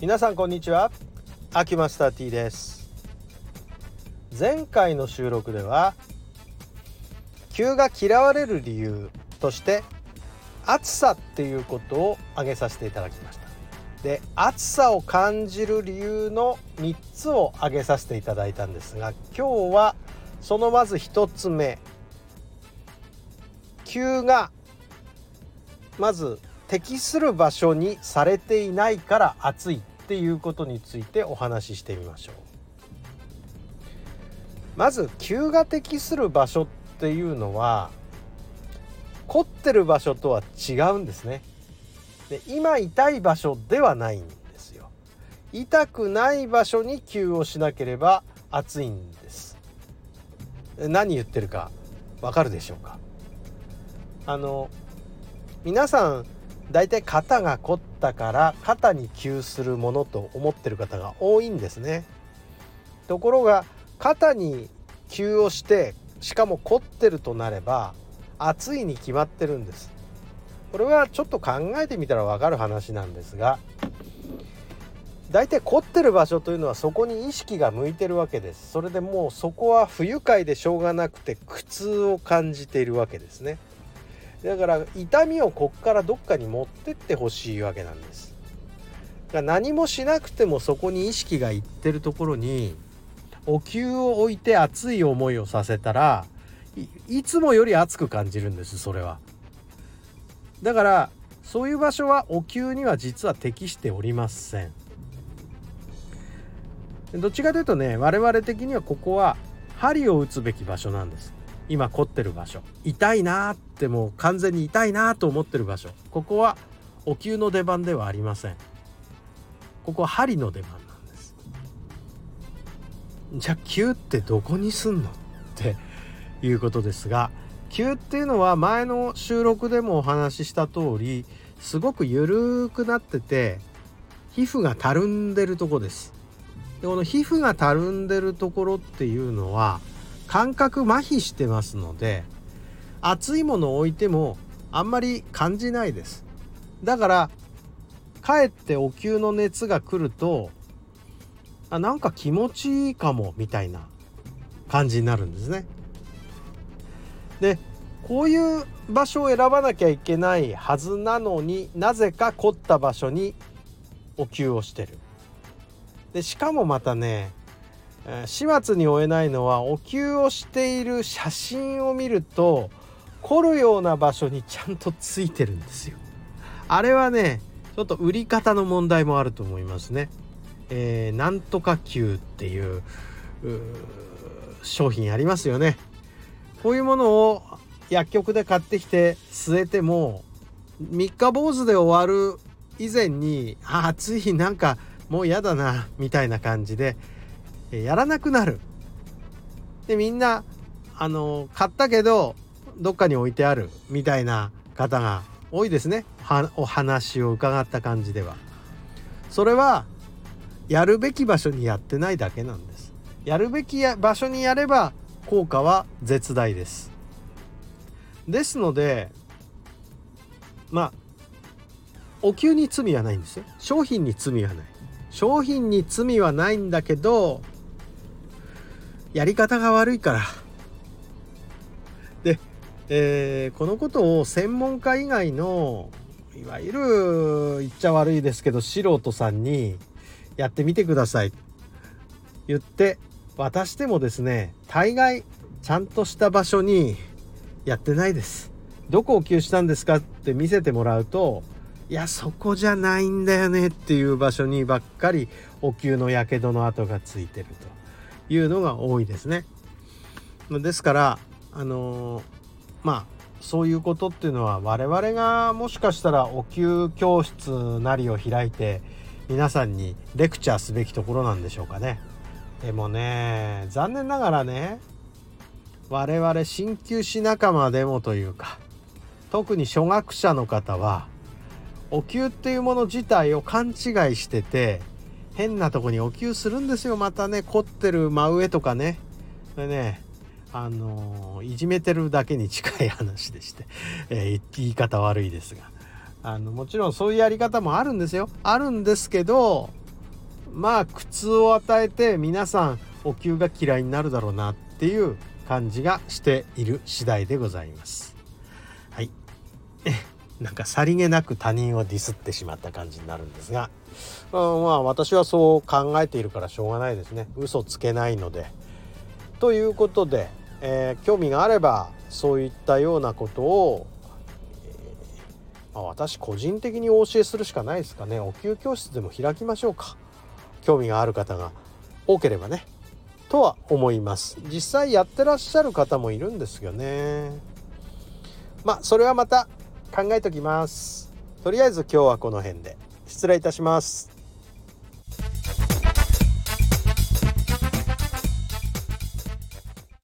皆さんこんにちは。アキュマスター T です。前回の収録では急が嫌われる理由として暑さっていうことを挙げさせていただきました。で暑さを感じる理由の3つを挙げさせていただいたんですが今日はそのまず1つ目。急がまず適する場所にされていないから暑いっていうことについてお話ししてみましょう。まず急が適する場所っていうのは凝ってる場所とは違うんですね。で今痛い場所ではないんですよ。痛くない場所に急をしなければ暑いんです。何言ってるかわかるでしょうか？あの皆さん大体肩が凝ったから肩に急するものと思ってる方が多いんですね。ところが肩に急をしてしかも凝ってるとなれば暑いに決まってるんです。これはちょっと考えてみたらわかる話なんですが大体凝ってる場所というのはそこに意識が向いてるわけです。それでもうそこは不愉快でしょうがなくて苦痛を感じているわけですね。だから痛みをこっからどっかに持ってってほしいわけなんです。何もしなくてもそこに意識がいってるところにお灸を置いて熱い思いをさせたらいつもより熱く感じるんですそれは。だからそういう場所はお灸には実は適しておりません。どっちかというとね我々的にはここは針を打つべき場所なんです。今凝ってる場所。痛いなってもう完全に痛いなと思ってる場所。ここはお灸の出番ではありません。ここは針の出番なんです。じゃあ灸ってどこにすんのっていうことですが灸っていうのは前の収録でもお話しした通りすごく緩くなってて皮膚がたるんでるとこです。でこの皮膚がたるんでるところっていうのは感覚麻痺してますので熱いものを置いてもあんまり感じないです。だからかえってお灸の熱が来るとあなんか気持ちいいかもみたいな感じになるんですね。でこういう場所を選ばなきゃいけないはずなのになぜか凝った場所にお灸をしてる。でしかもまたね始末に負えないのはお灸をしている写真を見ると凝るような場所にちゃんとついてるんですよ。あれはねちょっと売り方の問題もあると思いますね。えー、なんとか灸っていう商品ありますよね。こういうものを薬局で買ってきて据えても三日坊主で終わる以前にあ暑いなんかもう嫌だなみたいな感じでやらなくなる。でみんなあの買ったけどどっかに置いてあるみたいな方が多いですねお話を伺った感じでは。それはやるべき場所にやってないだけなんです。やるべき場所にやれば効果は絶大です。ですのでまあお灸に罪はないんですよ商品に罪はない商品に罪はないんだけどやり方が悪いから。で、えー、このことを専門家以外のいわゆる言っちゃ悪いですけど素人さんにやってみてください言って渡してもですね大概ちゃんとした場所にやってないです。どこを給したんですかって見せてもらうといやそこじゃないんだよねっていう場所にばっかりお灸のやけどの跡がついてると。いうのが多いですね。ですからあのー、まあそういうことっていうのは我々がもしかしたらお灸教室なりを開いて皆さんにレクチャーすべきところなんでしょうかね。でもね残念ながらね我々鍼灸師仲間でもというか特に初学者の方はお灸っていうもの自体を勘違いしてて変なとこにお灸するんですよ。またね凝ってる真上とかね。それねあのいじめてるだけに近い話でして、えー、言い方悪いですが。あのもちろんそういうやり方もあるんですよ。あるんですけどまあ苦痛を与えて皆さんお灸が嫌いになるだろうなっていう感じがしている次第でございます。はい。なんかさりげなく他人をディスってしまった感じになるんですが、うん、まあ私はそう考えているからしょうがないですね。嘘つけないので。ということで、えー、興味があればそういったようなことを、えー、まあ、私個人的にお教えするしかないですかね。お給教室でも開きましょうか。興味がある方が多ければね。とは思います実際やってらっしゃる方もいるんですよねまあそれはまた考えときます。とりあえず今日はこの辺で。失礼いたします。